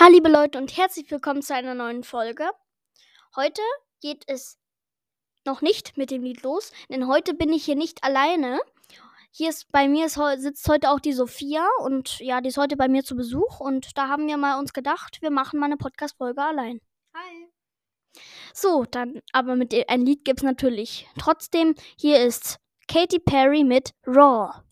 Hallo liebe Leute und herzlich willkommen zu einer neuen Folge. Heute geht es noch nicht mit dem Lied los, denn heute bin ich hier nicht alleine. Hier ist bei mir ist, sitzt heute auch die Sophia und ja, die ist heute bei mir zu Besuch und da haben wir mal uns gedacht, wir machen mal eine Podcast Folge allein. Hi. So, dann aber mit ein Lied gibt es natürlich. Trotzdem hier ist Katy Perry mit Raw.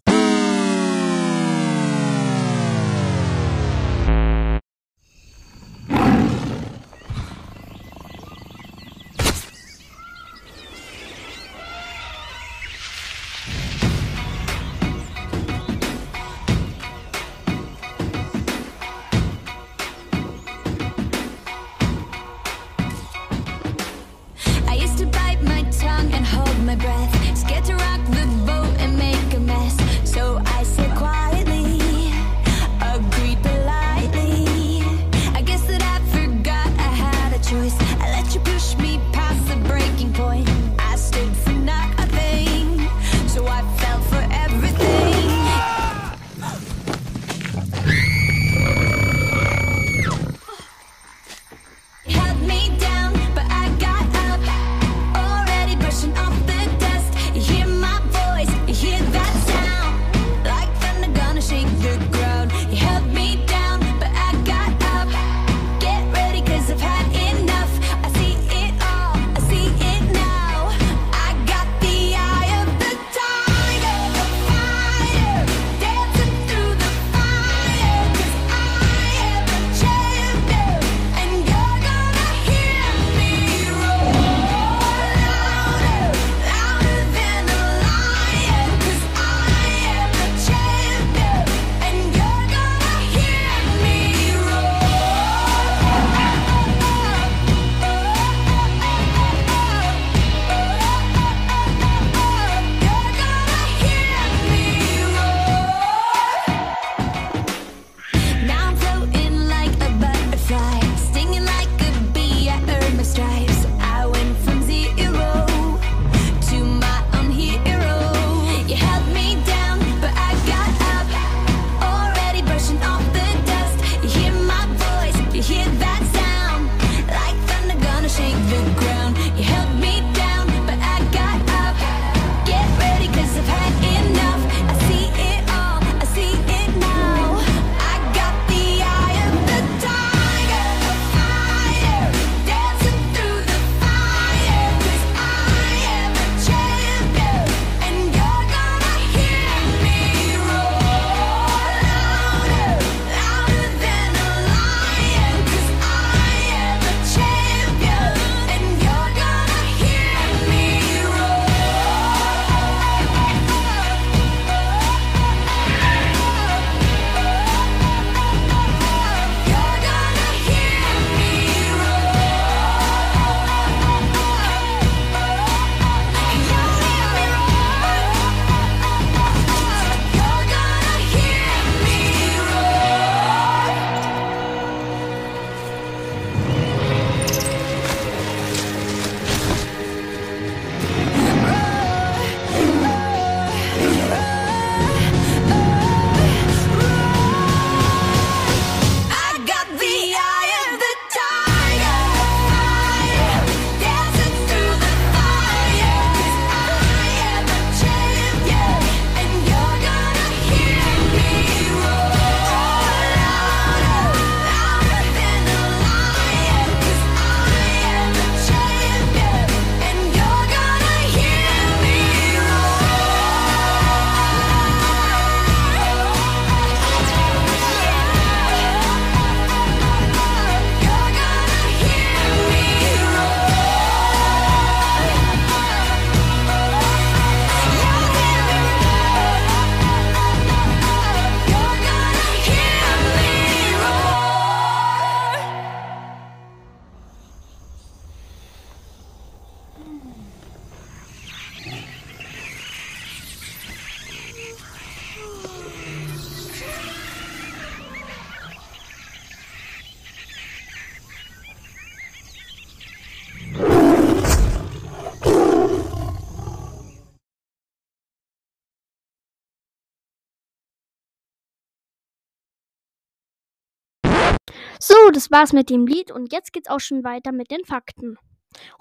So, das war's mit dem Lied und jetzt geht's auch schon weiter mit den Fakten.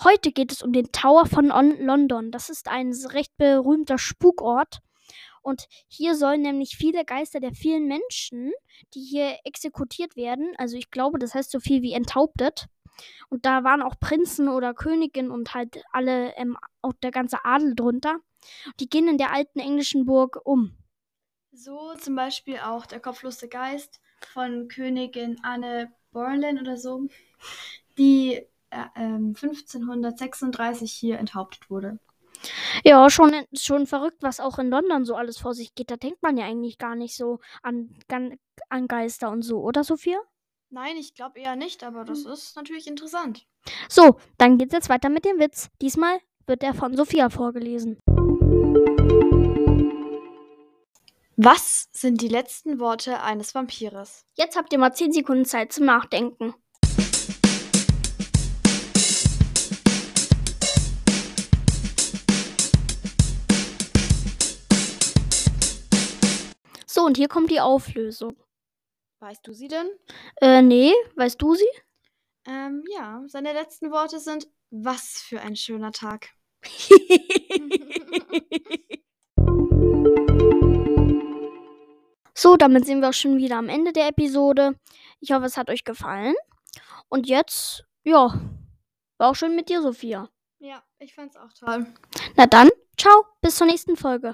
Heute geht es um den Tower von On London. Das ist ein recht berühmter Spukort. Und hier sollen nämlich viele Geister der vielen Menschen, die hier exekutiert werden, also ich glaube, das heißt so viel wie enthauptet. Und da waren auch Prinzen oder Königinnen und halt alle, ähm, auch der ganze Adel drunter. Die gehen in der alten englischen Burg um. So zum Beispiel auch der kopflose Geist von Königin Anne Boleyn oder so, die äh, ähm, 1536 hier enthauptet wurde. Ja, schon, schon verrückt, was auch in London so alles vor sich geht. Da denkt man ja eigentlich gar nicht so an, an Geister und so, oder Sophia? Nein, ich glaube eher nicht, aber das hm. ist natürlich interessant. So, dann geht's jetzt weiter mit dem Witz. Diesmal wird er von Sophia vorgelesen. Was sind die letzten Worte eines Vampires? Jetzt habt ihr mal 10 Sekunden Zeit zum Nachdenken. So, und hier kommt die Auflösung. Weißt du sie denn? Äh, nee, weißt du sie? Ähm, ja, seine letzten Worte sind, was für ein schöner Tag. so, damit sind wir auch schon wieder am Ende der Episode. Ich hoffe, es hat euch gefallen. Und jetzt, ja, war auch schön mit dir, Sophia. Ja, ich fand's auch toll. Na dann, ciao, bis zur nächsten Folge.